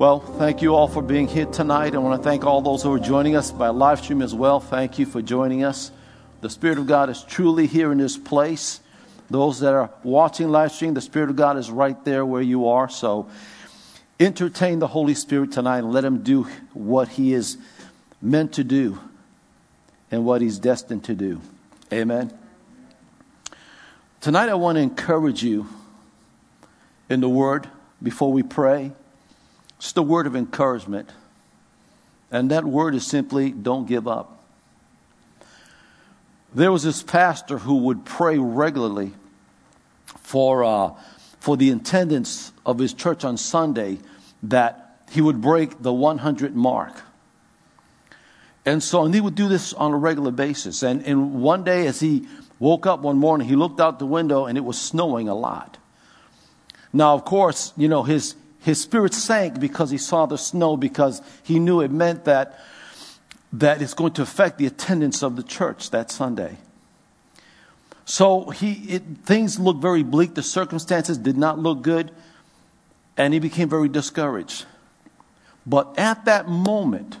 Well, thank you all for being here tonight. I want to thank all those who are joining us by live stream as well. Thank you for joining us. The Spirit of God is truly here in this place. Those that are watching live stream, the Spirit of God is right there where you are. So entertain the Holy Spirit tonight and let Him do what He is meant to do and what He's destined to do. Amen. Tonight, I want to encourage you in the Word before we pray. It's the word of encouragement. And that word is simply don't give up. There was this pastor who would pray regularly for, uh, for the attendance of his church on Sunday that he would break the 100 mark. And so, and he would do this on a regular basis. And, and one day, as he woke up one morning, he looked out the window and it was snowing a lot. Now, of course, you know, his, his spirit sank because he saw the snow, because he knew it meant that, that it's going to affect the attendance of the church that Sunday. So he, it, things looked very bleak. The circumstances did not look good, and he became very discouraged. But at that moment,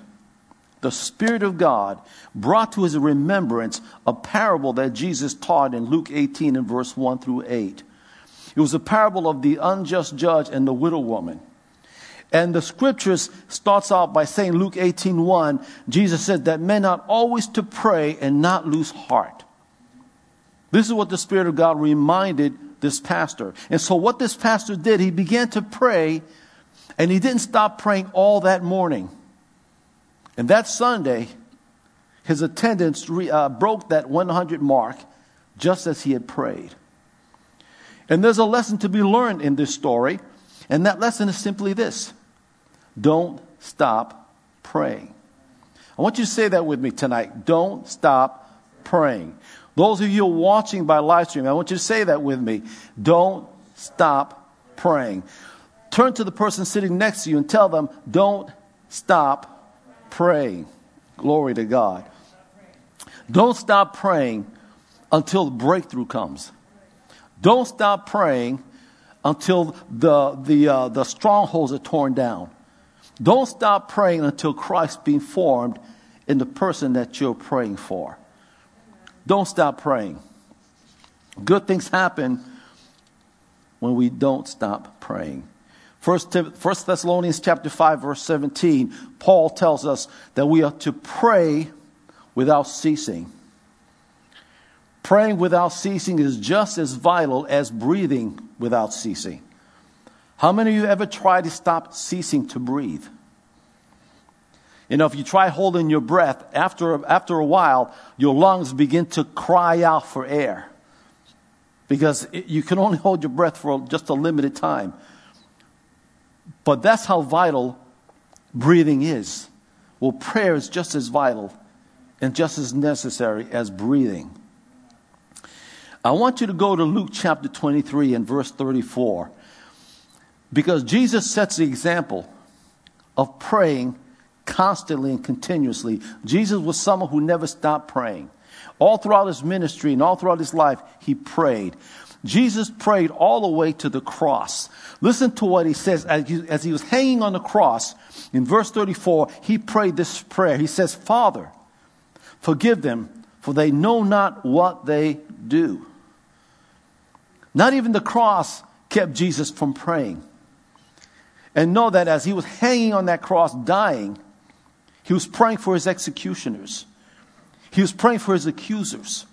the Spirit of God brought to his remembrance a parable that Jesus taught in Luke 18 and verse 1 through 8. It was a parable of the unjust judge and the widow woman. And the scriptures starts out by saying Luke 18:1, Jesus said that men ought always to pray and not lose heart. This is what the Spirit of God reminded this pastor. And so what this pastor did, he began to pray and he didn't stop praying all that morning. And that Sunday, his attendance re, uh, broke that 100 mark just as he had prayed. And there's a lesson to be learned in this story, and that lesson is simply this don't stop praying. I want you to say that with me tonight. Don't stop praying. Those of you watching by live stream, I want you to say that with me. Don't stop praying. Turn to the person sitting next to you and tell them, don't stop praying. Glory to God. Don't stop praying until the breakthrough comes. Don't stop praying until the, the, uh, the strongholds are torn down. Don't stop praying until Christ be formed in the person that you're praying for. Don't stop praying. Good things happen when we don't stop praying. First, First Thessalonians chapter 5 verse 17, Paul tells us that we are to pray without ceasing. Praying without ceasing is just as vital as breathing without ceasing. How many of you ever tried to stop ceasing to breathe? You know, if you try holding your breath, after, after a while, your lungs begin to cry out for air. Because it, you can only hold your breath for just a limited time. But that's how vital breathing is. Well, prayer is just as vital and just as necessary as breathing. I want you to go to Luke chapter 23 and verse 34 because Jesus sets the example of praying constantly and continuously. Jesus was someone who never stopped praying. All throughout his ministry and all throughout his life, he prayed. Jesus prayed all the way to the cross. Listen to what he says as he, as he was hanging on the cross. In verse 34, he prayed this prayer. He says, Father, forgive them, for they know not what they do. Not even the cross kept Jesus from praying. And know that as he was hanging on that cross, dying, he was praying for his executioners. He was praying for his accusers.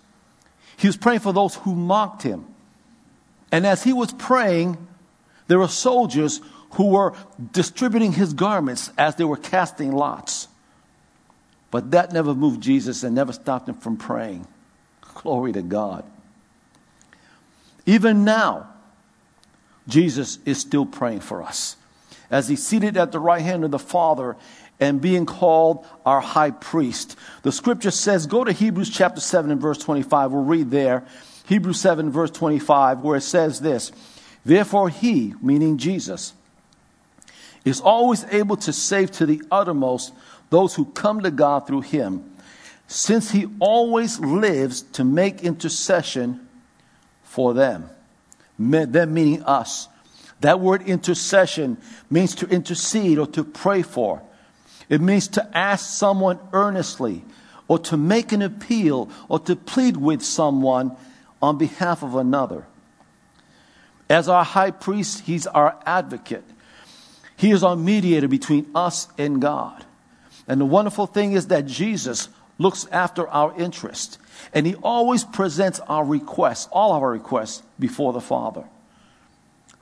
He was praying for those who mocked him. And as he was praying, there were soldiers who were distributing his garments as they were casting lots. But that never moved Jesus and never stopped him from praying. Glory to God. Even now, Jesus is still praying for us. As he's seated at the right hand of the Father and being called our high priest. The scripture says, go to Hebrews chapter 7 and verse 25. We'll read there. Hebrews 7 verse 25, where it says this Therefore, he, meaning Jesus, is always able to save to the uttermost those who come to God through him, since he always lives to make intercession for them. Them meaning us. That word intercession means to intercede or to pray for. It means to ask someone earnestly or to make an appeal or to plead with someone on behalf of another. As our high priest, he's our advocate. He is our mediator between us and God. And the wonderful thing is that Jesus looks after our interest. And he always presents our requests, all of our requests, before the Father.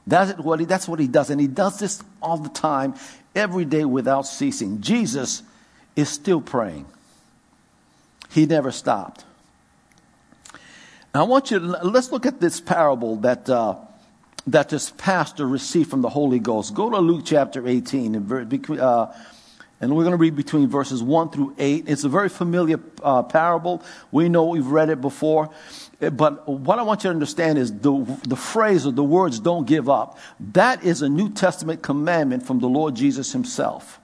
That's what, he, that's what he does. And he does this all the time, every day without ceasing. Jesus is still praying, he never stopped. Now, I want you to, let's look at this parable that, uh, that this pastor received from the Holy Ghost. Go to Luke chapter 18, and, uh, and we're going to read between verses 1 through 8. It's a very familiar uh, parable. We know we've read it before. But what I want you to understand is the, the phrase or the words, don't give up. That is a New Testament commandment from the Lord Jesus himself.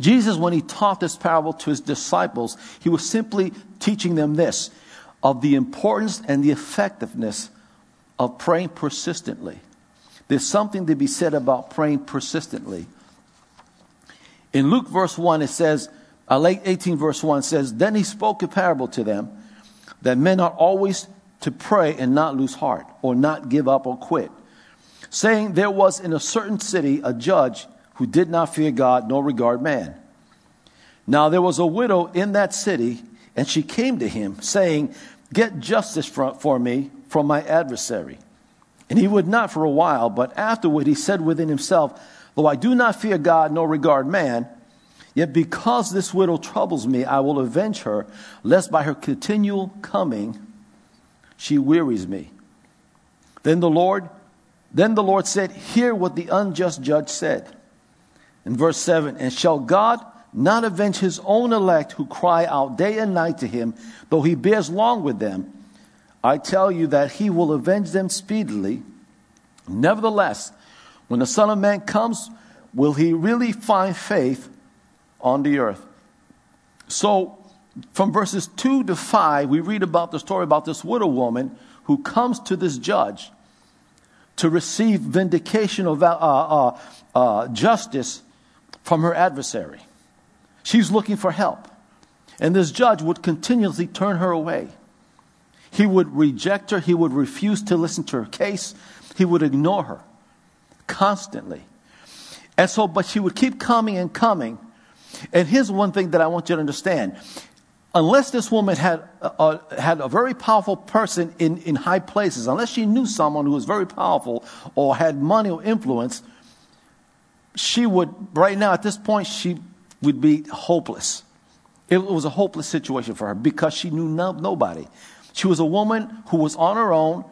Jesus, when he taught this parable to his disciples, he was simply teaching them this of the importance and the effectiveness of praying persistently. There's something to be said about praying persistently. In Luke verse 1, it says, uh, late 18 verse 1 says, Then he spoke a parable to them that men are always to pray and not lose heart or not give up or quit. Saying there was in a certain city a judge who did not fear God nor regard man. Now there was a widow in that city, and she came to him, saying, Get justice for, for me from my adversary. And he would not for a while, but afterward he said within himself, Though I do not fear God nor regard man, yet because this widow troubles me, I will avenge her, lest by her continual coming she wearies me. Then the Lord, then the Lord said, Hear what the unjust judge said. In verse 7, and shall God not avenge his own elect who cry out day and night to him, though he bears long with them? I tell you that he will avenge them speedily. Nevertheless, when the Son of Man comes, will he really find faith on the earth? So, from verses 2 to 5, we read about the story about this widow woman who comes to this judge to receive vindication of uh, uh, uh, justice from her adversary. She's looking for help. And this judge would continuously turn her away. He would reject her, he would refuse to listen to her case, he would ignore her constantly. And so, but she would keep coming and coming. And here's one thing that I want you to understand. Unless this woman had, uh, had a very powerful person in, in high places, unless she knew someone who was very powerful or had money or influence, she would, right now at this point, she would be hopeless. It was a hopeless situation for her because she knew no, nobody. She was a woman who was on her own.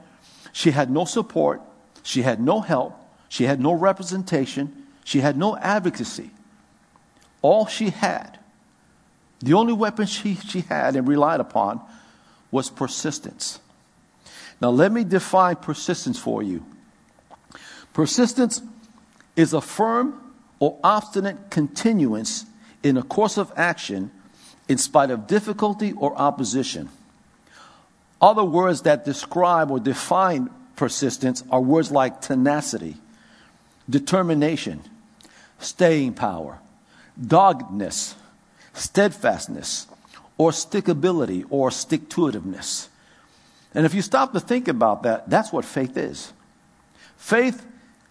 She had no support. She had no help. She had no representation. She had no advocacy. All she had, the only weapon she, she had and relied upon, was persistence. Now, let me define persistence for you. Persistence is a firm or obstinate continuance in a course of action in spite of difficulty or opposition. Other words that describe or define persistence are words like tenacity, determination, staying power, doggedness, steadfastness, or stickability or stick to itiveness. And if you stop to think about that, that's what faith is. Faith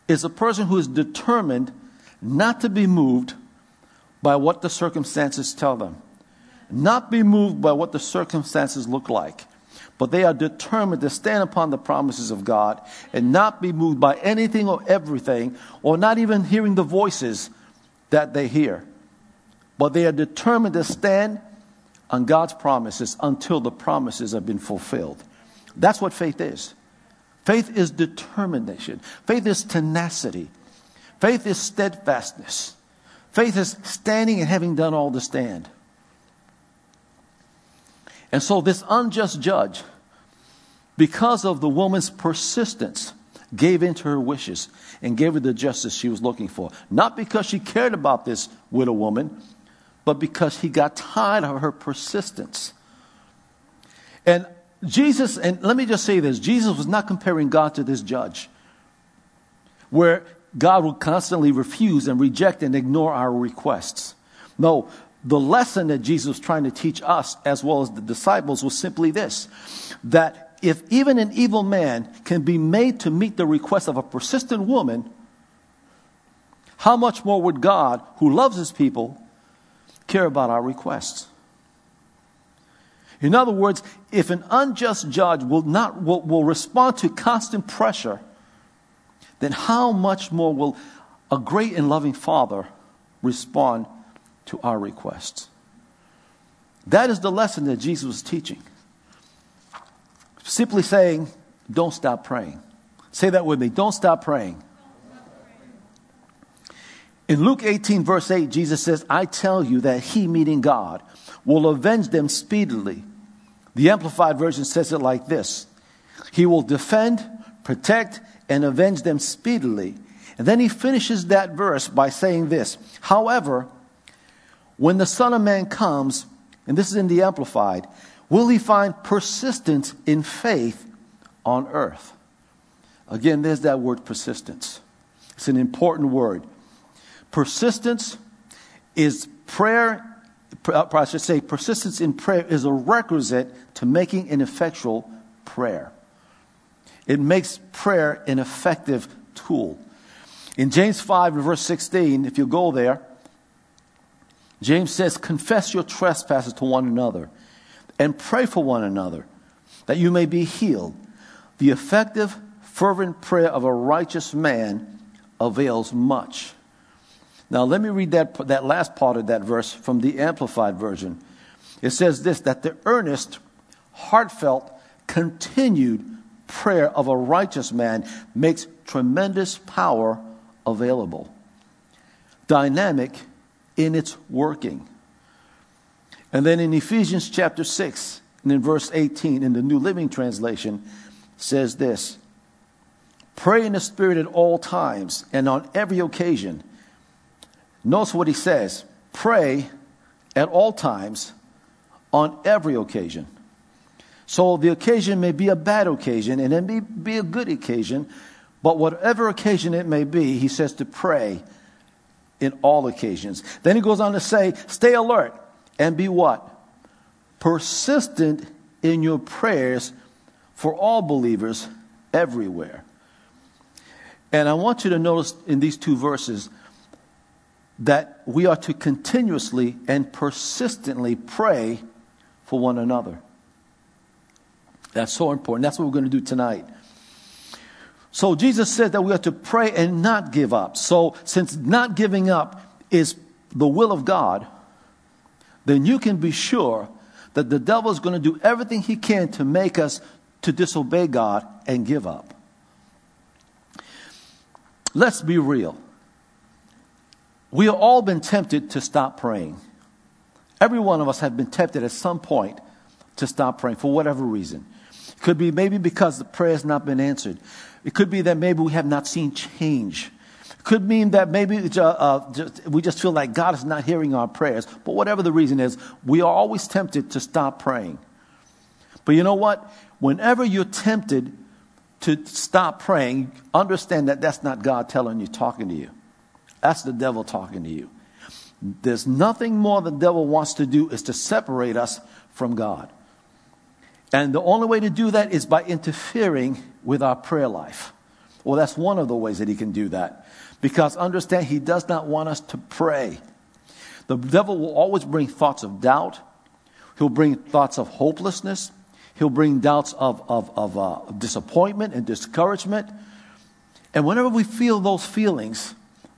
is a person who is determined not to be moved by what the circumstances tell them, not be moved by what the circumstances look like, but they are determined to stand upon the promises of God and not be moved by anything or everything, or not even hearing the voices that they hear. But they are determined to stand on God's promises until the promises have been fulfilled. That's what faith is. Faith is determination. Faith is tenacity. Faith is steadfastness. Faith is standing and having done all to stand. And so, this unjust judge, because of the woman's persistence, gave in to her wishes and gave her the justice she was looking for. Not because she cared about this widow woman, but because he got tired of her persistence. And Jesus, and let me just say this Jesus was not comparing God to this judge. where God will constantly refuse and reject and ignore our requests. No, the lesson that Jesus was trying to teach us as well as the disciples was simply this that if even an evil man can be made to meet the request of a persistent woman, how much more would God, who loves his people, care about our requests? In other words, if an unjust judge will, not, will, will respond to constant pressure, then how much more will a great and loving Father respond to our requests? That is the lesson that Jesus was teaching. Simply saying, don't stop praying. Say that with me. Don't stop praying. In Luke 18, verse 8, Jesus says, I tell you that he, meaning God, will avenge them speedily. The Amplified Version says it like this He will defend, protect, and avenge them speedily. And then he finishes that verse by saying this However, when the Son of Man comes, and this is in the Amplified, will he find persistence in faith on earth? Again, there's that word persistence. It's an important word. Persistence is prayer, uh, I should say, persistence in prayer is a requisite to making an effectual prayer. It makes prayer an effective tool. In James 5 verse 16, if you go there, James says, Confess your trespasses to one another and pray for one another that you may be healed. The effective, fervent prayer of a righteous man avails much. Now, let me read that, that last part of that verse from the Amplified Version. It says this that the earnest, heartfelt, continued prayer of a righteous man makes tremendous power available, dynamic in its working. And then in Ephesians chapter 6, and in verse 18, in the New Living Translation, says this Pray in the Spirit at all times and on every occasion Notice what he says pray at all times, on every occasion. So the occasion may be a bad occasion and it may be a good occasion, but whatever occasion it may be, he says to pray in all occasions. Then he goes on to say, stay alert and be what? Persistent in your prayers for all believers everywhere. And I want you to notice in these two verses that we are to continuously and persistently pray for one another. That's so important. That's what we're going to do tonight. So Jesus said that we are to pray and not give up. So since not giving up is the will of God, then you can be sure that the devil is going to do everything he can to make us to disobey God and give up. Let's be real. We have all been tempted to stop praying. Every one of us have been tempted at some point to stop praying for whatever reason. It could be maybe because the prayer has not been answered. It could be that maybe we have not seen change. Could mean that maybe uh, uh, just, we just feel like God is not hearing our prayers. But whatever the reason is, we are always tempted to stop praying. But you know what? Whenever you're tempted to stop praying, understand that that's not God telling you, talking to you. That's the devil talking to you. There's nothing more the devil wants to do is to separate us from God. And the only way to do that is by interfering with our prayer life. Well, that's one of the ways that he can do that. Because understand, he does not want us to pray. The devil will always bring thoughts of doubt. He'll bring thoughts of hopelessness. He'll bring doubts of, of, of uh, disappointment and discouragement. And whenever we feel those feelings,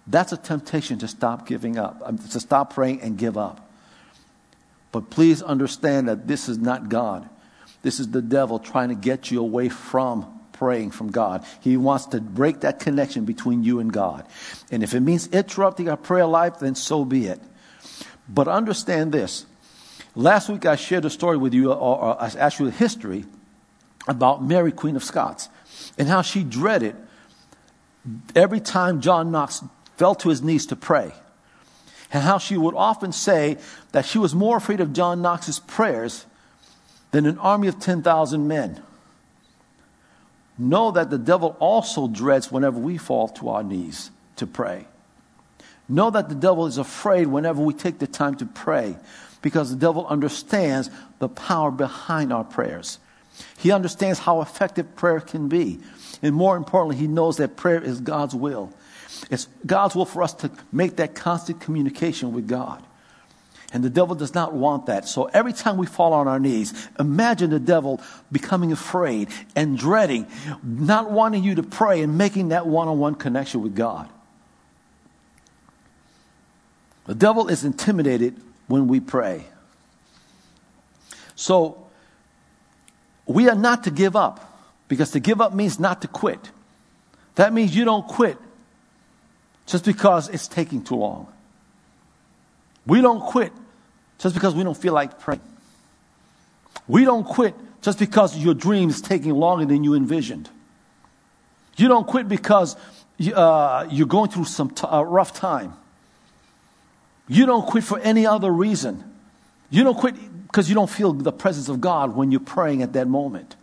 that's a temptation to stop giving up, um, to stop praying and give up. But please understand that this is not God. This is the devil trying to get you away from praying from God. He wants to break that connection between you and God. And if it means interrupting our prayer life, then so be it. But understand this. Last week I shared a story with you, uh, uh, uh, or, or actually history, about Mary, Queen of Scots, and how she dreaded every time John Knox fell to his knees to pray. And how she would often say that she was more afraid of John Knox's prayers than an army of 10,000 men. Know that the devil also dreads whenever we fall to our knees to pray. Know that the devil is afraid whenever we take the time to pray because the devil understands the power behind our prayers. He understands how effective prayer can be. And more importantly, he knows that prayer is God's will. It's God's will for us to make that constant communication with God. And the devil does not want that. So every time we fall on our knees, imagine the devil becoming afraid and dreading, not wanting you to pray and making that one on one connection with God. The devil is intimidated when we pray. So we are not to give up because to give up means not to quit. That means you don't quit just because it's taking too long. We don't quit just because we don't feel like praying. We don't quit just because your dream is taking longer than you envisioned. You don't quit because uh, you're going through some t- uh, rough time. You don't quit for any other reason. You don't quit because you don't feel the presence of God when you're praying at that moment.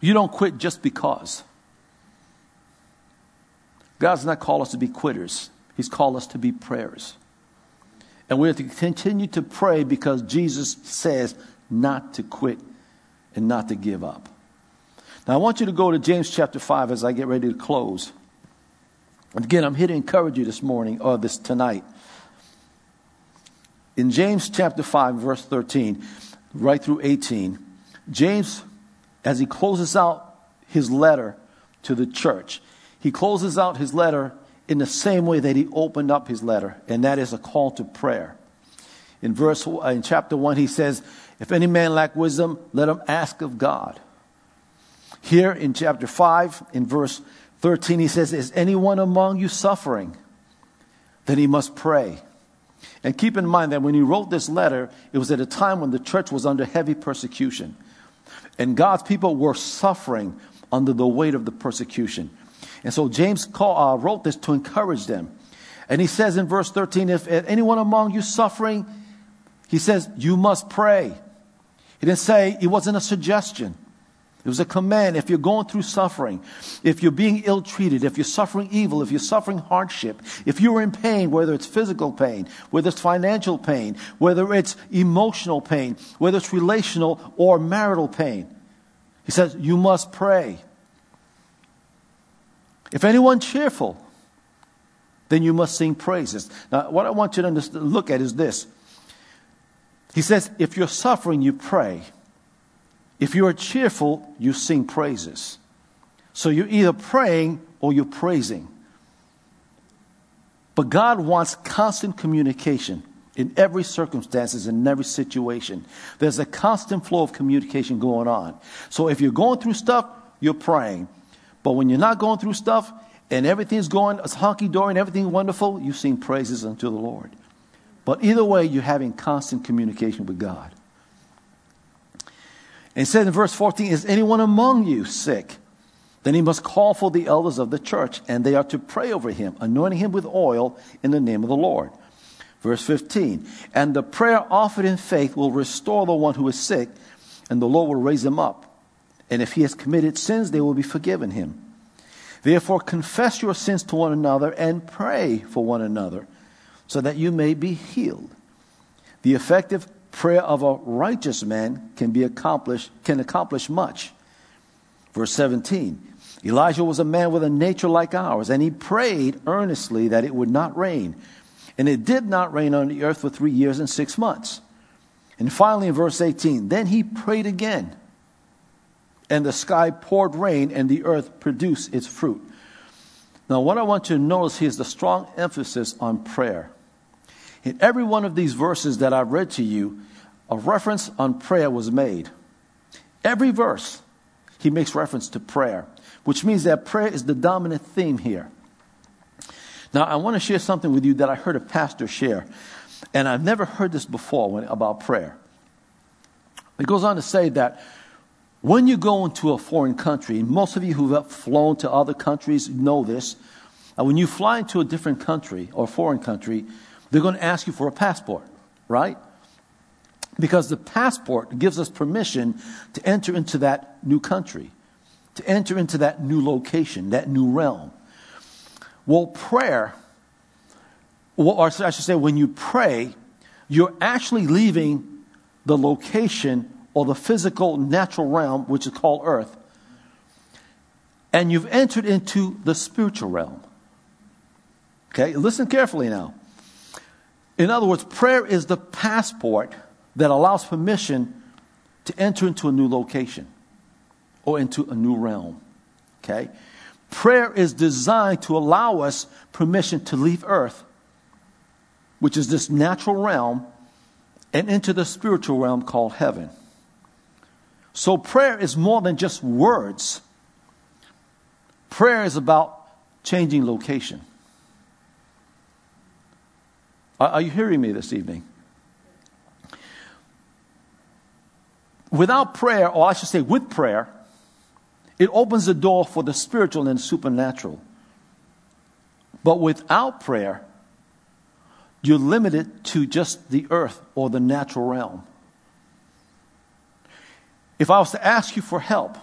You don't quit just because. God's not called us to be quitters, He's called us to be prayers. And we have to continue to pray because Jesus says not to quit and not to give up. Now, I want you to go to James chapter 5 as I get ready to close. And again, I'm here to encourage you this morning or this tonight. In James chapter 5, verse 13, right through 18, James, as he closes out his letter to the church, he closes out his letter in the same way that he opened up his letter, and that is a call to prayer. In verse uh, in chapter 1 he says, "If any man lack wisdom, let him ask of God." Here in chapter 5 in verse 13, he says, Is anyone among you suffering? Then he must pray. And keep in mind that when he wrote this letter, it was at a time when the church was under heavy persecution. And God's people were suffering under the weight of the persecution. And so James call, uh, wrote this to encourage them. And he says in verse 13, if anyone among you suffering, he says, you must pray. He didn't say, it wasn't a suggestion. It was a command. If you're going through suffering, if you're being ill treated, if you're suffering evil, if you're suffering hardship, if you're in pain, whether it's physical pain, whether it's financial pain, whether it's emotional pain, whether it's relational or marital pain, he says, you must pray. If anyone cheerful, then you must sing praises. Now, what I want you to look at is this. He says, if you're suffering, you pray. If you are cheerful, you sing praises. So you're either praying or you're praising. But God wants constant communication in every circumstances, in every situation. There's a constant flow of communication going on. So if you're going through stuff, you're praying. But when you're not going through stuff and everything's going as honky dory and everything's wonderful, you sing praises unto the Lord. But either way, you're having constant communication with God. And it says in verse 14, Is anyone among you sick? Then he must call for the elders of the church, and they are to pray over him, anointing him with oil in the name of the Lord. Verse 15, And the prayer offered in faith will restore the one who is sick, and the Lord will raise him up. And if he has committed sins, they will be forgiven him. Therefore, confess your sins to one another and pray for one another, so that you may be healed. The effective prayer of a righteous man can be accomplished can accomplish much. Verse 17. Elijah was a man with a nature like ours, and he prayed earnestly that it would not rain. And it did not rain on the earth for three years and six months. And finally, in verse 18, then he prayed again, and the sky poured rain, and the earth produced its fruit. Now, what I want you to notice here is the strong emphasis on prayer. In every one of these verses that I've read to you, a reference on prayer was made. Every verse, he makes reference to prayer, which means that prayer is the dominant theme here. Now, I want to share something with you that I heard a pastor share, and I've never heard this before when, about prayer. It goes on to say that when you go into a foreign country, most of you who have flown to other countries know this, uh, when you fly into a different country or foreign country, they're going to ask you for a passport, right? Because the passport gives us permission to enter into that new country, to enter into that new location, that new realm. Well, prayer, or I should say, when you pray, you're actually leaving the location or the physical natural realm, which is called earth, and you've entered into the spiritual realm. Okay, listen carefully now. In other words, prayer is the passport that allows permission to enter into a new location or into a new realm. Okay? Prayer is designed to allow us permission to leave earth, which is this natural realm, and into the spiritual realm called heaven. So prayer is more than just words. Prayer is about changing location. Are, you hearing me this evening? Without prayer, or I should say with prayer, it opens the door for the spiritual and supernatural. But without prayer, you're limited to just the earth or the natural realm. If I was to ask you for help,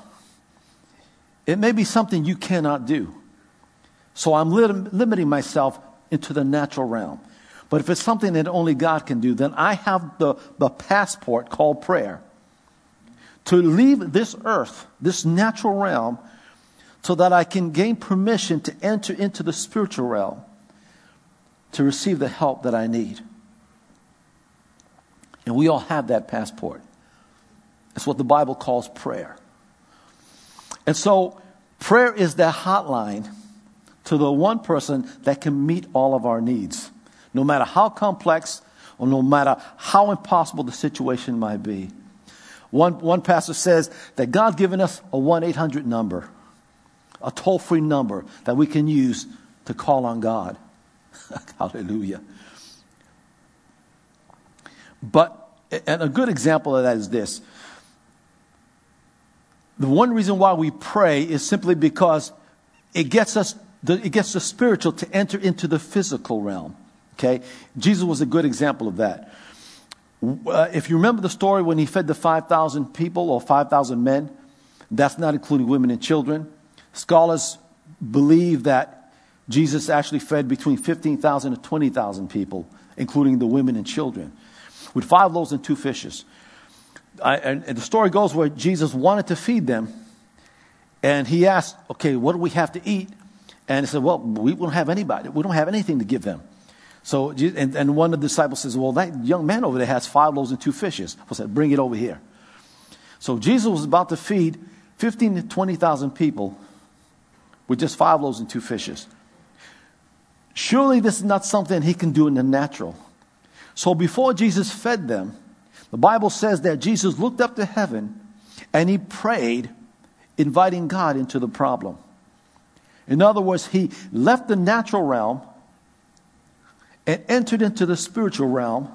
it may be something you cannot do. So I'm lim- limiting myself into the natural realm. But if it's something that only God can do, then I have the, the passport called prayer to leave this earth, this natural realm, so that I can gain permission to enter into the spiritual realm to receive the help that I need. And we all have that passport. That's what the Bible calls prayer. And so, prayer is that hotline to the one person that can meet all of our needs, no matter how complex or no matter how impossible the situation might be. One, one pastor says that God's given us a 1 800 number, a toll free number that we can use to call on God. Hallelujah. But, and a good example of that is this. The one reason why we pray is simply because it gets us, the, it gets the spiritual to enter into the physical realm. Okay? Jesus was a good example of that. Uh, if you remember the story when he fed the 5,000 people or 5,000 men, that's not including women and children. Scholars believe that Jesus actually fed between 15,000 and 20,000 people, including the women and children, with five loaves and two fishes. I, and, the story goes where Jesus wanted to feed them, and he asked, Okay, what do we have to eat? And he said, Well, we don't have anybody. We don't have anything to give them. So, and, and one of the disciples says, Well, that young man over there has five loaves and two fishes. I said, Bring it over here. So Jesus was about to feed 15 to 20,000 people with just five loaves and two fishes. Surely this is not something he can do in the natural. So before Jesus fed them, the Bible says that Jesus looked up to heaven and he prayed, inviting God into the problem. In other words, he left the natural realm and entered into the spiritual realm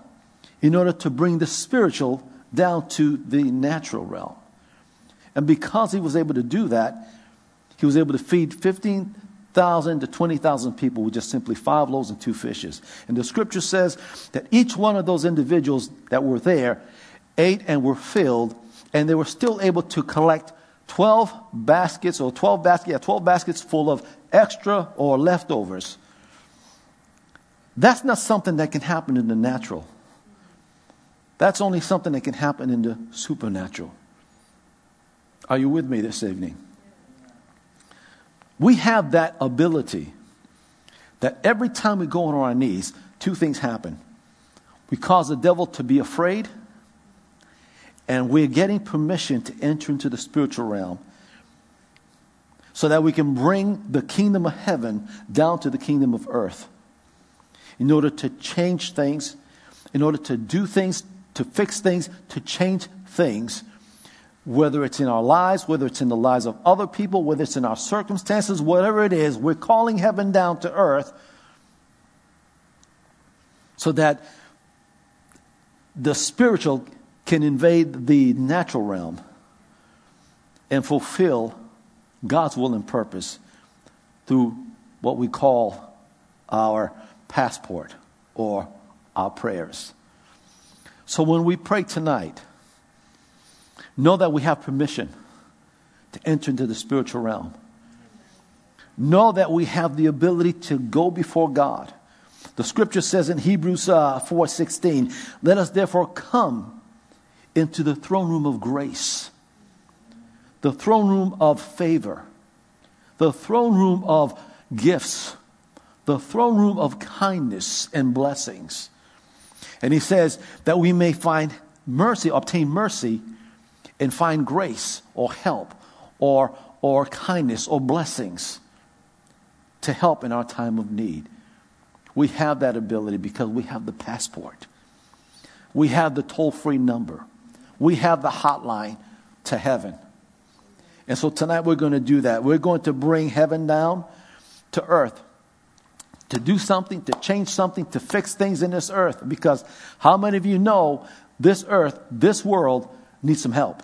in order to bring the spiritual down to the natural realm. And because he was able to do that, he was able to feed 15,000 to 20,000 people with just simply five loaves and two fishes. And the scripture says that each one of those individuals that were there ate and were filled, and they were still able to collect 12 baskets or 12 baskets, yeah, 12 baskets full of extra or leftovers. That's not something that can happen in the natural. That's only something that can happen in the supernatural. Are you with me this evening? We have that ability that every time we go on our knees, two things happen. We cause the devil to be afraid, and we're getting permission to enter into the spiritual realm so that we can bring the kingdom of heaven down to the kingdom of earth in order to change things, in order to do things, to fix things, to change things, whether it's in our lives, whether it's in the lives of other people, whether it's in our circumstances, whatever it is, we're calling heaven down to earth so that the spiritual can invade the natural realm and fulfill God's will and purpose through what we call our passport or our prayers. So when we pray tonight, know that we have permission to enter into the spiritual realm. Know that we have the ability to go before God. The scripture says in Hebrews uh, 4:16, "Let us therefore come into the throne room of grace, the throne room of favor, the throne room of gifts, the throne room of kindness and blessings." And he says that we may find mercy, obtain mercy, and find grace or help or, or kindness or blessings to help in our time of need. We have that ability because we have the passport. We have the toll free number. We have the hotline to heaven. And so tonight we're going to do that. We're going to bring heaven down to earth to do something, to change something, to fix things in this earth. Because how many of you know this earth, this world needs some help,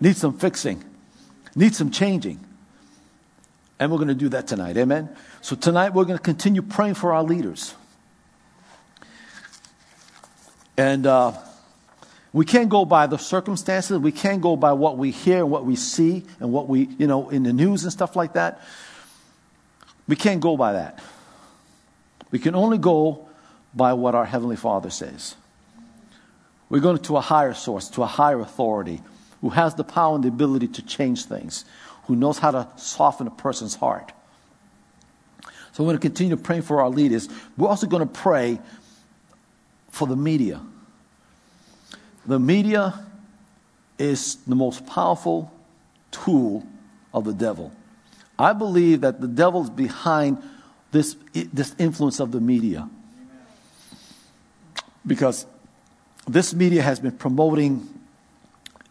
needs some fixing, needs some changing? And we're going to do that tonight. Amen. So tonight we're going to continue praying for our leaders. And uh, we can't go by the circumstances. We can't go by what we hear and what we see and what we, you know, in the news and stuff like that. We can't go by that. We can only go by what our Heavenly Father says. We're going to a higher source, to a higher authority who has the power and the ability to change things, who knows how to soften a person's heart. So we're going to continue praying for our leaders. We're also going to pray for the media. The media is the most powerful tool of the devil. I believe that the devil's behind this, this influence of the media. Because this media has been promoting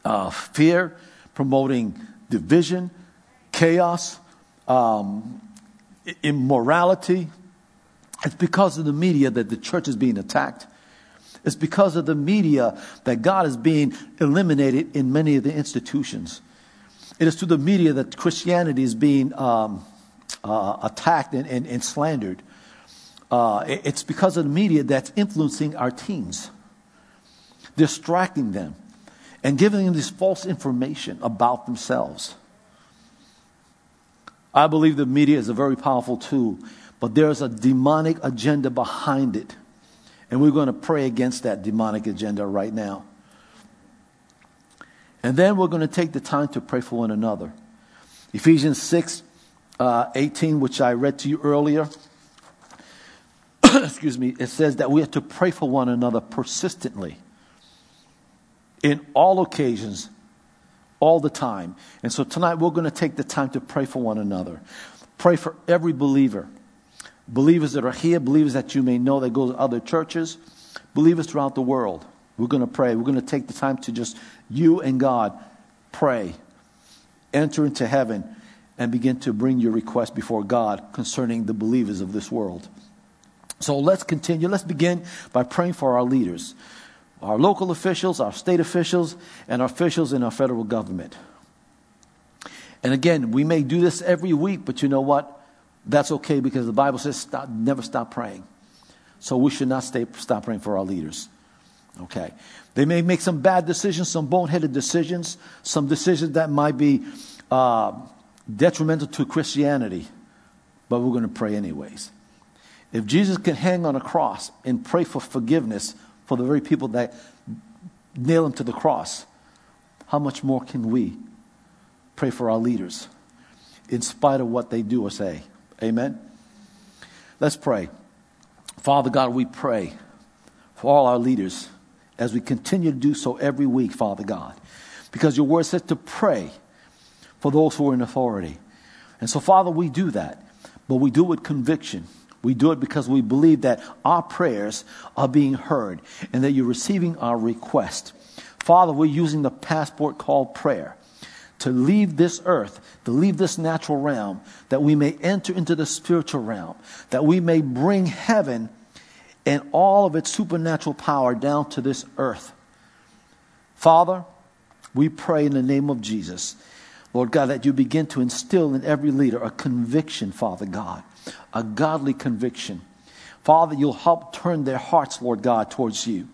uh, fear, promoting division, chaos, um, immorality. It's because of the media that the church is being attacked. It's because of the media that God is being eliminated in many of the institutions. It is through the media that Christianity is being um, uh, attacked and, and, and slandered. Uh, it's because of the media that's influencing our teens, distracting them, and giving them this false information about themselves. I believe the media is a very powerful tool, but there's a demonic agenda behind it. And we're going to pray against that demonic agenda right now. And then we're going to take the time to pray for one another. Ephesians 6 uh, 18, which I read to you earlier, excuse me, it says that we have to pray for one another persistently in all occasions all the time. And so tonight we're going to take the time to pray for one another. Pray for every believer. Believers that are here, believers that you may know that go to other churches, believers throughout the world. We're going to pray. We're going to take the time to just, you and God, pray. Enter into heaven and begin to bring your request before God concerning the believers of this world. So let's continue. Let's begin by praying for our leaders our local officials, our state officials, and our officials in our federal government. And again, we may do this every week, but you know what? That's okay because the Bible says stop, never stop praying. So we should not stay, stop praying for our leaders. Okay. They may make some bad decisions, some boneheaded decisions, some decisions that might be uh, detrimental to Christianity, but we're going to pray anyways. If Jesus can hang on a cross and pray for forgiveness the very people that nail him to the cross, how much more can we pray for our leaders in spite of what they do or say? Amen? Let's pray. Father God, we pray for all our leaders as we continue to do so every week, Father God, because your word says to pray for those who are in authority. And so, Father, we do that, but we do it with conviction. We do it because we believe that our prayers are being heard and that you're receiving our request. Father, we're using the passport called prayer to leave this earth, to leave this natural realm, that we may enter into the spiritual realm, that we may bring heaven and all of its supernatural power down to this earth. Father, we pray in the name of Jesus, Lord God, that you begin to instill in every leader a conviction, Father God a godly conviction. Father, you'll help turn their hearts, Lord God, towards you.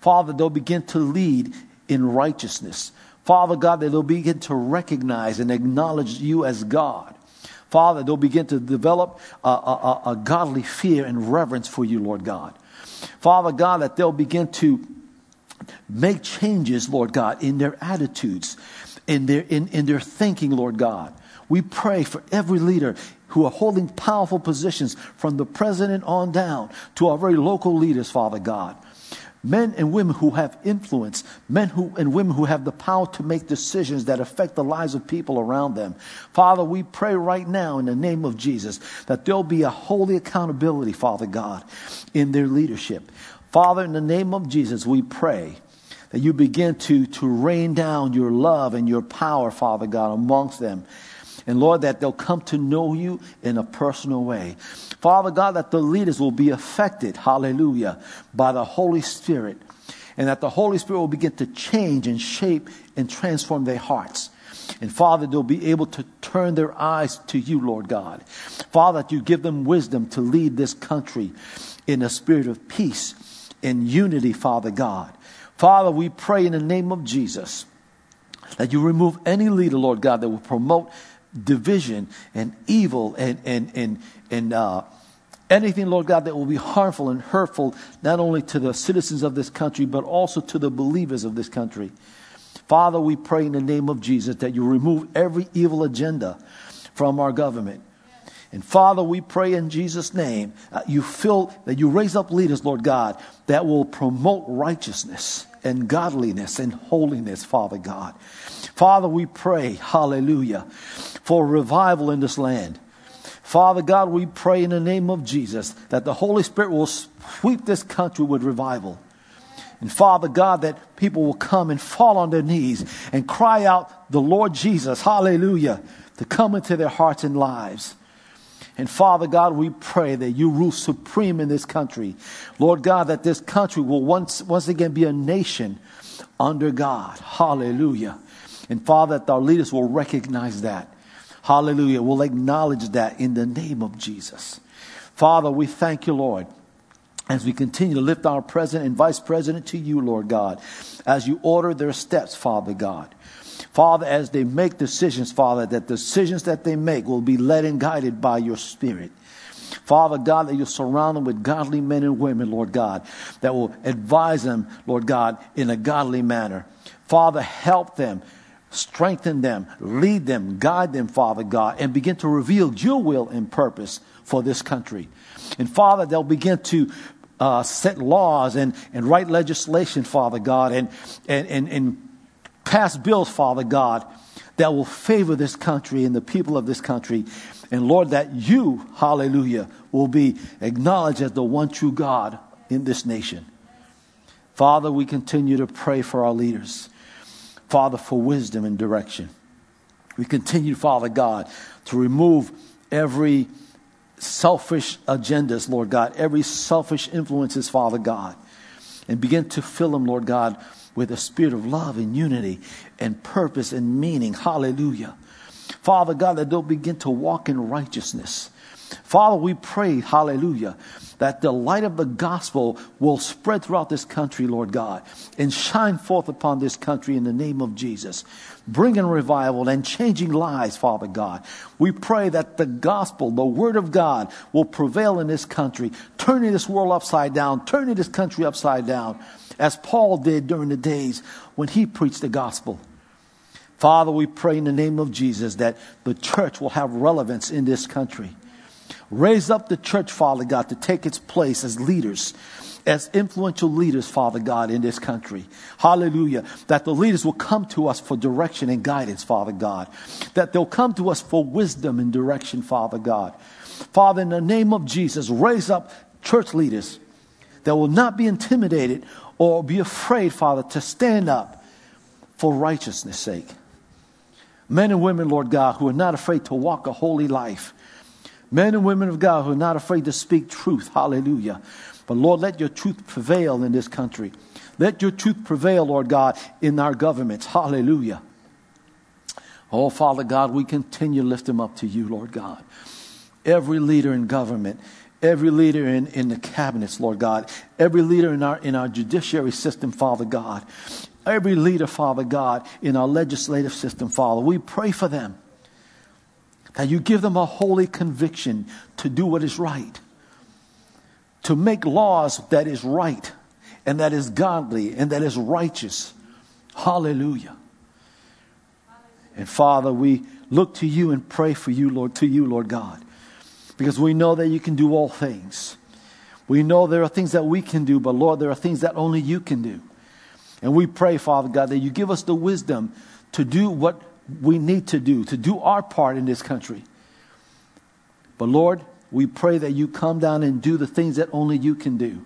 Father, they'll begin to lead in righteousness. Father God, they'll begin to recognize and acknowledge you as God. Father, they'll begin to develop a, a, a, godly fear and reverence for you, Lord God. Father God, that they'll begin to make changes, Lord God, in their attitudes, in their, in, in their thinking, Lord God. We pray for every leader who are holding powerful positions from the president on down to our very local leaders, Father God men and women who have influence, men who, and women who have the power to make decisions that affect the lives of people around them. Father, we pray right now in the name of Jesus that there'll be a holy accountability, Father God, in their leadership. Father, in the name of Jesus, we pray that you begin to, to rain down your love and your power, Father God, amongst them. And Lord, that they'll come to know you in a personal way. Father God, that the leaders will be affected, hallelujah, by the Holy Spirit. And that the Holy Spirit will begin to change and shape and transform their hearts. And Father, they'll be able to turn their eyes to you, Lord God. Father, that you give them wisdom to lead this country in a spirit of peace and unity, Father God. Father, we pray in the name of Jesus that you remove any leader, Lord God, that will promote division and evil and, and, and, and uh, anything, Lord God, that will be harmful and hurtful, not only to the citizens of this country, but also to the believers of this country. Father, we pray in the name of Jesus that you remove every evil agenda from our government. And Father, we pray in Jesus' name, uh, you fill, that you raise up leaders, Lord God, that will promote righteousness and godliness and holiness, Father God. Father, we pray, hallelujah, for revival in this land. Father God, we pray in the name of Jesus that the Holy Spirit will sweep this country with revival. And Father God, that people will come and fall on their knees and cry out the Lord Jesus, hallelujah, to come into their hearts and lives. And Father God, we pray that you rule supreme in this country. Lord God, that this country will once, once again be a nation under God. Hallelujah. And Father, that our leaders will recognize that. Hallelujah. We'll acknowledge that in the name of Jesus. Father, we thank you, Lord, as we continue to lift our president and vice president to you, Lord God, as you order their steps, Father God. Father, as they make decisions, Father, that decisions that they make will be led and guided by your Spirit. Father God, that you surround them with godly men and women, Lord God, that will advise them, Lord God, in a godly manner. Father, help them, strengthen them, lead them, guide them, Father God, and begin to reveal your will and purpose for this country. And Father, they'll begin to uh, set laws and, and write legislation, Father God, and, and, and, and pass bills, Father God, that will favor this country and the people of this country. And Lord, that you, hallelujah, will be acknowledged as the one true God in this nation. Father, we continue to pray for our leaders. Father, for wisdom and direction. We continue, Father God, to remove every selfish agendas, Lord God, every selfish influences, Father God, and begin to fill them, Lord God, with a spirit of love and unity and purpose and meaning. Hallelujah. Father God, that they'll begin to walk in righteousness. Father, we pray, hallelujah, that the light of the gospel will spread throughout this country, Lord God, and shine forth upon this country in the name of Jesus, bringing revival and changing lives, Father God. We pray that the gospel, the word of God, will prevail in this country, turning this world upside down, turning this country upside down as Paul did during the days when he preached the gospel. Father, we pray in the name of Jesus that the church will have relevance in this country. Raise up the church, Father God, to take its place as leaders, as influential leaders, Father God, in this country. Hallelujah. That the leaders will come to us for direction and guidance, Father God. That they'll come to us for wisdom and direction, Father God. Father, in the name of Jesus, raise up church leaders that will not be intimidated or be afraid, Father, to stand up for righteousness' sake. Men and women, Lord God, who are not afraid to walk a holy life. Men and women of God who are not afraid to speak truth. Hallelujah. But Lord, let your truth prevail in this country. Let your truth prevail, Lord God, in our governments. Hallelujah. Oh, Father God, we continue to lift them up to you, Lord God. Every leader in government, every leader in, in the cabinets, Lord God, every leader in our, in our judiciary system, Father God, every leader, Father God, in our legislative system, Father. We pray for them. That you give them a holy conviction to do what is right, to make laws that is right, and that is godly, and that is righteous. Hallelujah. And Father, we look to you and pray for you, Lord, to you, Lord God because we know that you can do all things. We know there are things that we can do, but Lord, there are things that only you can do. And we pray, Father God, that you give us the wisdom to do what we need to do, to do our part in this country. But Lord, we pray that you come down and do the things that only you can do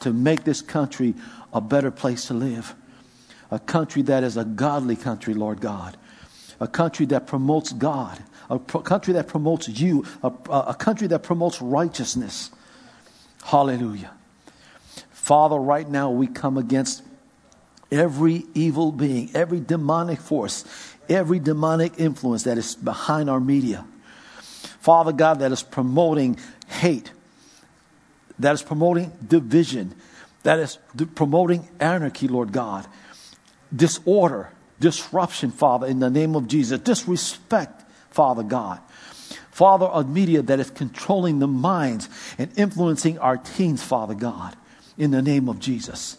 to make this country a better place to live. A country that is a godly country, Lord God. A country that promotes God a country that promotes you, a, a country that promotes righteousness. Hallelujah. Father, right now we come against every evil being, every demonic force, every demonic influence that is behind our media. Father God, that is promoting hate, that is promoting division, that is promoting anarchy, Lord God, disorder, disruption, Father, in the name of Jesus, disrespect, Father God. Father, of media that is controlling the minds and influencing our teens, Father God, in the name of Jesus.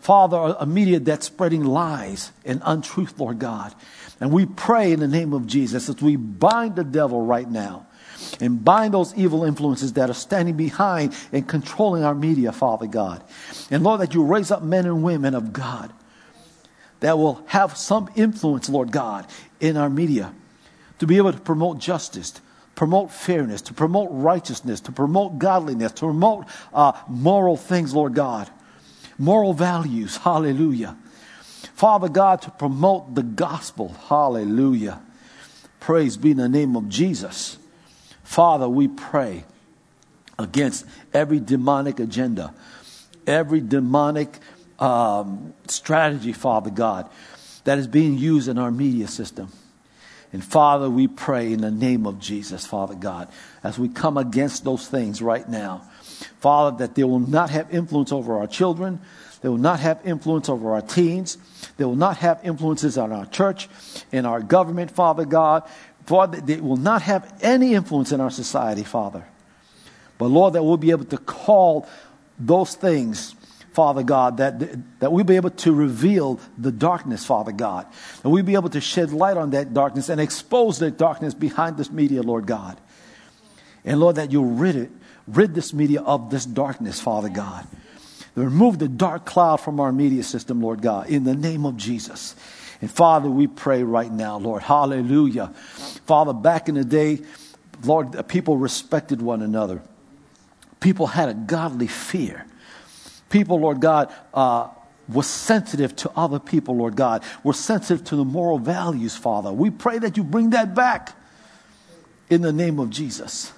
Father, a media that's spreading lies and untruth, Lord God. And we pray in the name of Jesus as we bind the devil right now and bind those evil influences that are standing behind and controlling our media, Father God. And Lord, that you raise up men and women of God that will have some influence, Lord God, in our media to be able to promote justice, promote fairness, to promote righteousness, to promote godliness, to promote uh, moral things, Lord God, moral values. Hallelujah. Father God, to promote the gospel. Hallelujah. Praise be in the name of Jesus. Father, we pray against every demonic agenda, every demonic um, strategy, Father God, that is being used in our media system. And Father, we pray in the name of Jesus, Father God, as we come against those things right now. Father, that they will not have influence over our children. They will not have influence over our teens. They will not have influences on our church, in our government, Father God. Father, they will not have any influence in our society, Father. But Lord, that we'll be able to call those things Father God, that, that we'll be able to reveal the darkness, Father God. That we'll be able to shed light on that darkness and expose that darkness behind this media, Lord God. And Lord, that you'll rid it, rid this media of this darkness, Father God. Remove the dark cloud from our media system, Lord God, in the name of Jesus. And Father, we pray right now, Lord, hallelujah. Father, back in the day, Lord, people respected one another. People had a godly fear people, Lord God, uh, were sensitive to other people, Lord God. We're sensitive to the moral values, Father. We pray that you bring that back in the name of Jesus.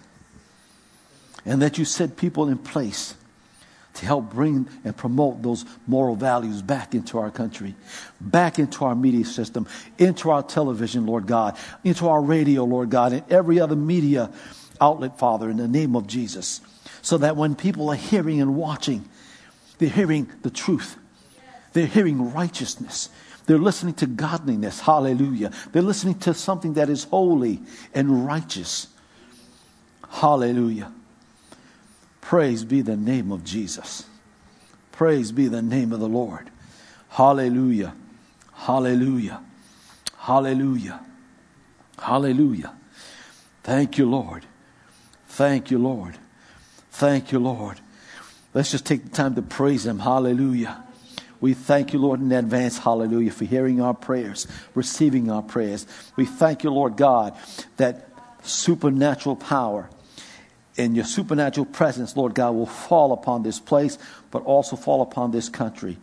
And that you set people in place to help bring and promote those moral values back into our country, back into our media system, into our television, Lord God, into our radio, Lord God, and every other media outlet, Father, in the name of Jesus. So that when people are hearing and watching, they're hearing the truth. They're hearing righteousness. They're listening to godliness. Hallelujah. They're listening to something that is holy and righteous. Hallelujah. Praise be the name of Jesus. Praise be the name of the Lord. Hallelujah. Hallelujah. Hallelujah. Hallelujah. Thank you, Lord. Thank you, Lord. Thank you, Lord. Let's just take the time to praise Him. Hallelujah. We thank you, Lord, in advance, hallelujah, for hearing our prayers, receiving our prayers. We thank you, Lord God, that supernatural power and your supernatural presence, Lord God, will fall upon this place, but also fall upon this country,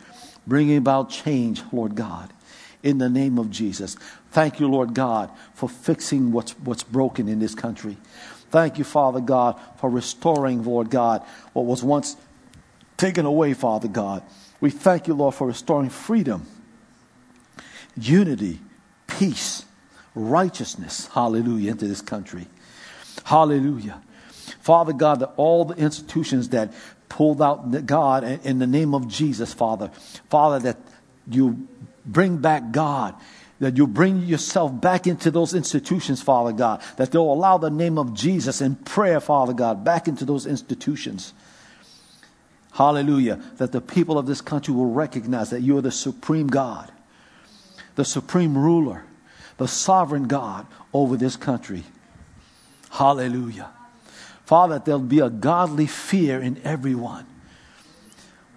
bringing about change, Lord God, in the name of Jesus. Thank you, Lord God, for fixing what's, what's broken in this country. Thank you, Father God, for restoring, Lord God, what was once taken away, Father God. We thank you, Lord, for restoring freedom, unity, peace, righteousness, hallelujah, into this country. Hallelujah. Father God, that all the institutions that pulled out God in the name of Jesus, Father, Father, that you bring back God that you bring yourself back into those institutions, Father God, that they'll allow the name of Jesus and prayer, Father God, back into those institutions. Hallelujah. That the people of this country will recognize that you are the supreme God, the supreme ruler, the sovereign God over this country. Hallelujah. Father, there'll be a godly fear in everyone.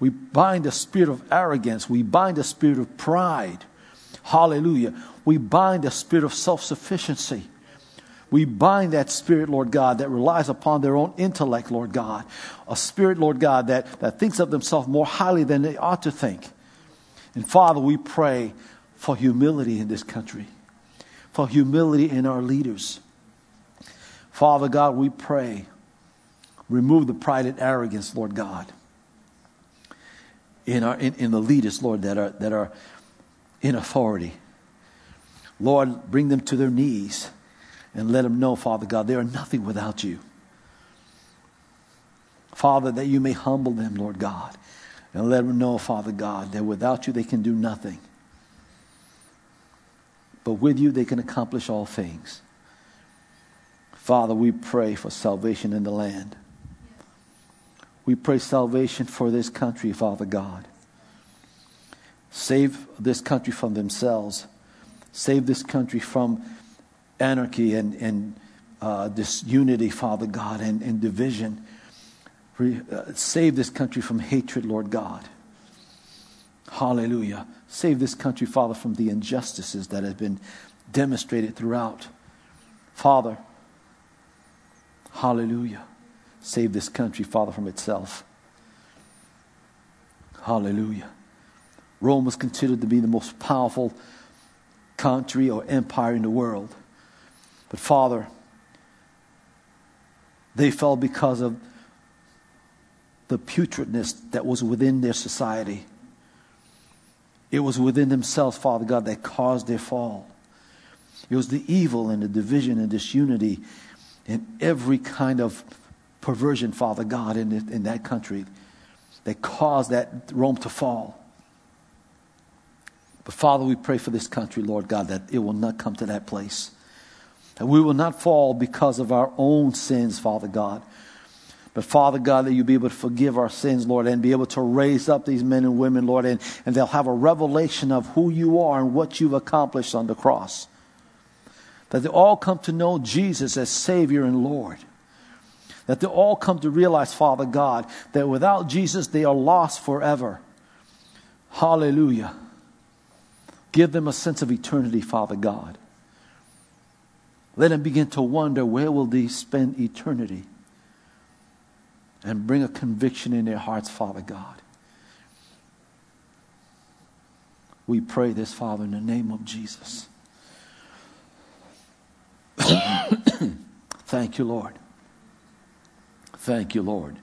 We bind the spirit of arrogance, we bind the spirit of pride. Hallelujah. We bind the spirit of self sufficiency. We bind that spirit, Lord God, that relies upon their own intellect, Lord God. A spirit, Lord God, that, that thinks of themselves more highly than they ought to think. And Father, we pray for humility in this country, for humility in our leaders. Father God, we pray, remove the pride and arrogance, Lord God, in, our, in, in the leaders, Lord, that are, that are in authority. Lord, bring them to their knees and let them know, Father God, they are nothing without you. Father, that you may humble them, Lord God, and let them know, Father God, that without you they can do nothing. But with you they can accomplish all things. Father, we pray for salvation in the land. We pray salvation for this country, Father God. Save this country from themselves. Save this country from anarchy and, and uh, disunity, Father God, and, and division. Re, uh, save this country from hatred, Lord God. Hallelujah. Save this country, Father, from the injustices that have been demonstrated throughout. Father, hallelujah. Save this country, Father, from itself. Hallelujah. Rome was considered to be the most powerful country or empire in the world. But, Father, they fell because of the putridness that was within their society. It was within themselves, Father God, that caused their fall. It was the evil and the division and disunity and every kind of perversion, Father God, in, in that country that caused that Rome to fall. But Father, we pray for this country, Lord God, that it will not come to that place. That we will not fall because of our own sins, Father God. But Father God, that you be able to forgive our sins, Lord, and be able to raise up these men and women, Lord, and, and they'll have a revelation of who you are and what you've accomplished on the cross. That they all come to know Jesus as Savior and Lord. That they all come to realize, Father God, that without Jesus they are lost forever. Hallelujah. Give them a sense of eternity, Father God. Let them begin to wonder where will they spend eternity? And bring a conviction in their hearts, Father God. We pray this, Father, in the name of Jesus. Thank you, Lord. Thank you, Lord.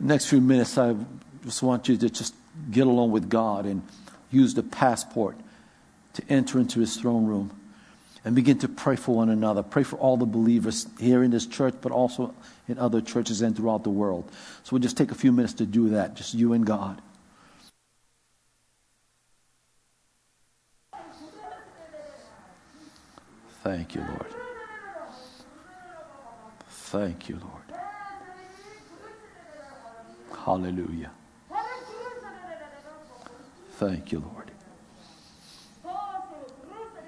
Next few minutes, I just want you to just get along with God and use the passport to enter into his throne room and begin to pray for one another. Pray for all the believers here in this church, but also in other churches and throughout the world. So we'll just take a few minutes to do that, just you and God. Thank you, Lord. Thank you, Lord. Hallelujah. Thank you, Lord.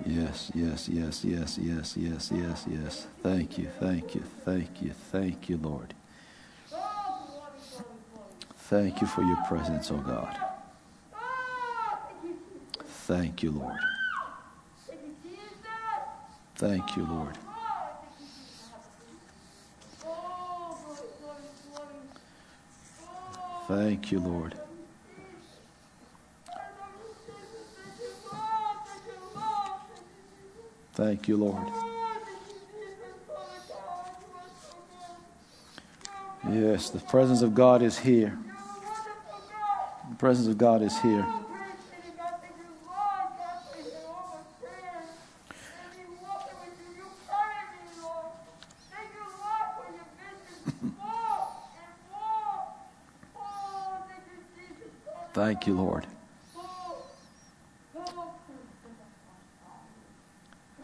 Yes, yes, yes, yes, yes, yes, yes, yes. Thank you, thank you, thank you, thank you, Lord. Thank you for your presence, oh God. Thank you, Lord. Thank you, Lord. Thank you, Lord. Thank you, Lord. Yes, the presence of God is here. The presence of God is here. Thank you, Lord.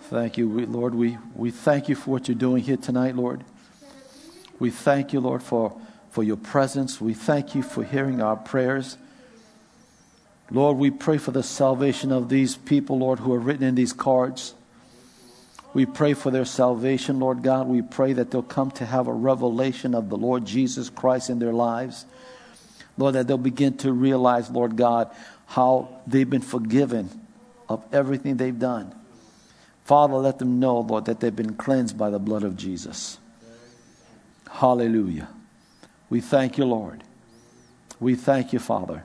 Thank you, Lord. We, we thank you for what you're doing here tonight, Lord. We thank you, Lord, for, for your presence. We thank you for hearing our prayers. Lord, we pray for the salvation of these people, Lord, who are written in these cards. We pray for their salvation, Lord God. We pray that they'll come to have a revelation of the Lord Jesus Christ in their lives. Lord, that they'll begin to realize, Lord God, how they've been forgiven of everything they've done. Father, let them know, Lord, that they've been cleansed by the blood of Jesus. Hallelujah. We thank you, Lord. We thank you, Father.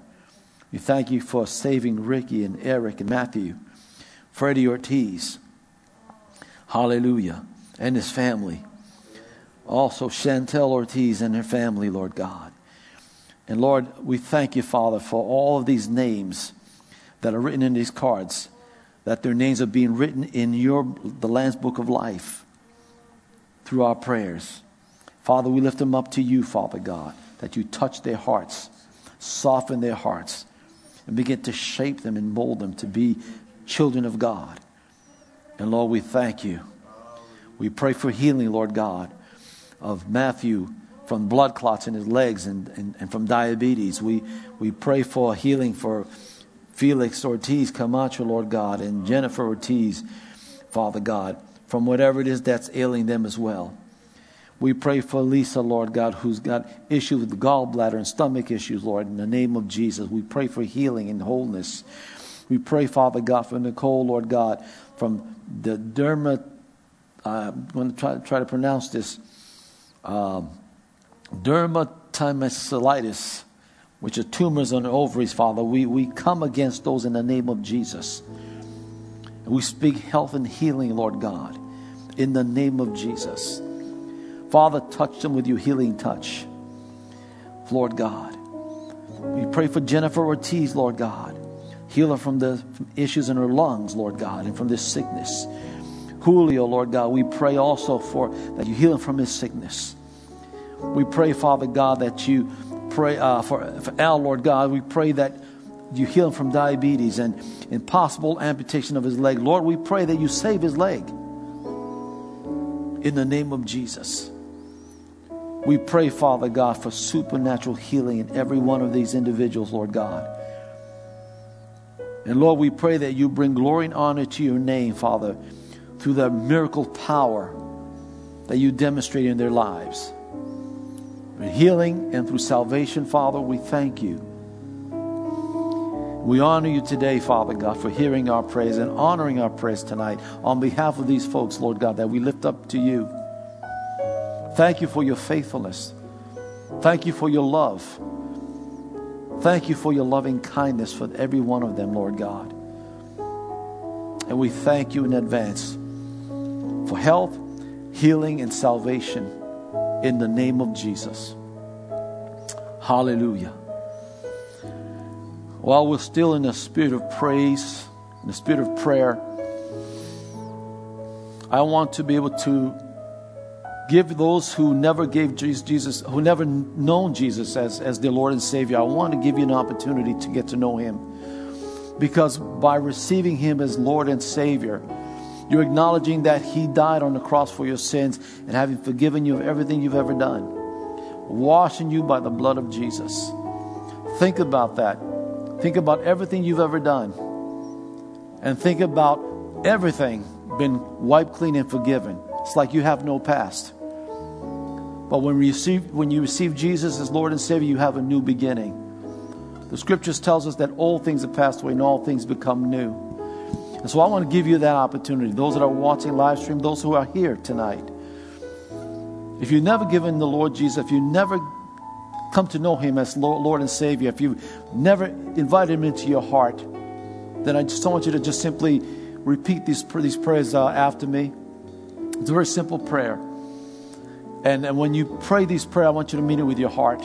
We thank you for saving Ricky and Eric and Matthew, Freddie Ortiz. Hallelujah. And his family. Also, Chantel Ortiz and her family, Lord God. And Lord, we thank you, Father, for all of these names that are written in these cards that their names are being written in your the Lamb's book of life through our prayers. Father, we lift them up to you, Father God, that you touch their hearts, soften their hearts, and begin to shape them and mold them to be children of God. And Lord, we thank you. We pray for healing, Lord God, of Matthew from blood clots in his legs and, and, and from diabetes. We, we pray for healing for Felix Ortiz Camacho, Lord God, and Jennifer Ortiz, Father God, from whatever it is that's ailing them as well. We pray for Lisa, Lord God, who's got issues with gallbladder and stomach issues, Lord, in the name of Jesus. We pray for healing and wholeness. We pray, Father God, for Nicole, Lord God, from the derma, uh, I'm going to try, try to pronounce this, um, dermatomyositis which are tumors on the ovaries, Father, we, we come against those in the name of Jesus. We speak health and healing, Lord God, in the name of Jesus. Father, touch them with your healing touch, Lord God. We pray for Jennifer Ortiz, Lord God. Heal her from the issues in her lungs, Lord God, and from this sickness. Julio, Lord God, we pray also for that you heal him from his sickness. We pray, Father God, that you pray uh, for, for Al, Lord God. We pray that you heal him from diabetes and impossible amputation of his leg. Lord, we pray that you save his leg. In the name of Jesus. We pray, Father God, for supernatural healing in every one of these individuals, Lord God. And Lord, we pray that you bring glory and honor to your name, Father, through the miracle power that you demonstrate in their lives healing and through salvation, Father, we thank you. We honor you today, Father God, for hearing our prayers and honoring our prayers tonight on behalf of these folks, Lord God, that we lift up to you. Thank you for your faithfulness. Thank you for your love. Thank you for your loving kindness for every one of them, Lord God. And we thank you in advance for health, healing, and salvation in the name of Jesus. Hallelujah. While we're still in the spirit of praise, in the spirit of prayer, I want to be able to give those who never gave Jesus, who never known Jesus as, as their Lord and Savior, I want to give you an opportunity to get to know Him. Because by receiving Him as Lord and Savior, you're acknowledging that He died on the cross for your sins and having forgiven you of everything you've ever done, washing you by the blood of Jesus. Think about that. Think about everything you've ever done. And think about everything been wiped clean and forgiven. It's like you have no past. But when, receive, when you receive Jesus as Lord and Savior, you have a new beginning. The scriptures tells us that all things have passed away and all things become new. And so I want to give you that opportunity. Those that are watching live stream, those who are here tonight. If you've never given the Lord Jesus, if you never come to know Him as Lord and Savior, if you've never invited Him into your heart, then I just want you to just simply repeat these, these prayers uh, after me. It's a very simple prayer. And, and when you pray these prayers, I want you to mean it with your heart.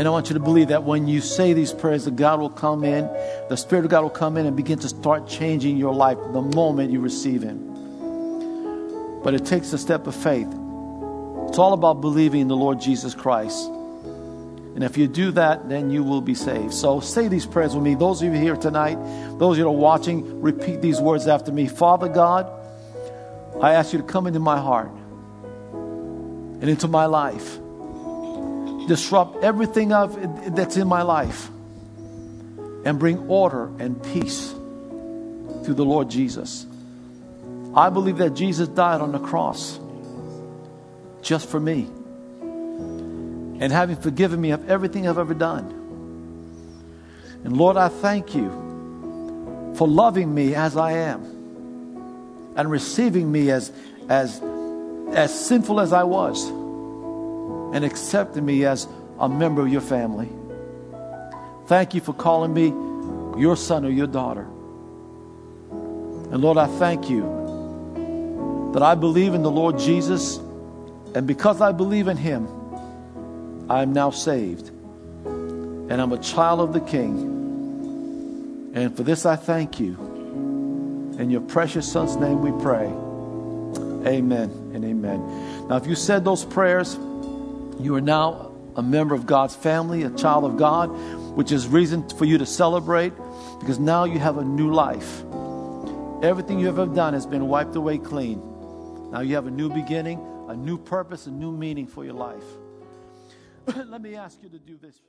And I want you to believe that when you say these prayers, that God will come in, the Spirit of God will come in and begin to start changing your life the moment you receive Him. But it takes a step of faith. It's all about believing in the Lord Jesus Christ. And if you do that, then you will be saved. So say these prayers with me. Those of you here tonight, those of you that are watching, repeat these words after me. Father God, I ask you to come into my heart and into my life. Disrupt everything of, that's in my life and bring order and peace through the Lord Jesus. I believe that Jesus died on the cross just for me and having forgiven me of everything I've ever done. And Lord, I thank you for loving me as I am and receiving me as, as, as sinful as I was and accepting me as a member of your family. Thank you for calling me your son or your daughter. And Lord, I thank you that I believe in the Lord Jesus, and because I believe in him, I am now saved. And I'm a child of the King. And for this I thank you. In your precious Son's name we pray. Amen and amen. Now, if you said those prayers, you are now a member of God's family, a child of God, which is reason for you to celebrate because now you have a new life. Everything you have ever done has been wiped away clean. Now you have a new beginning, a new purpose, a new meaning for your life. Let me ask you to do this.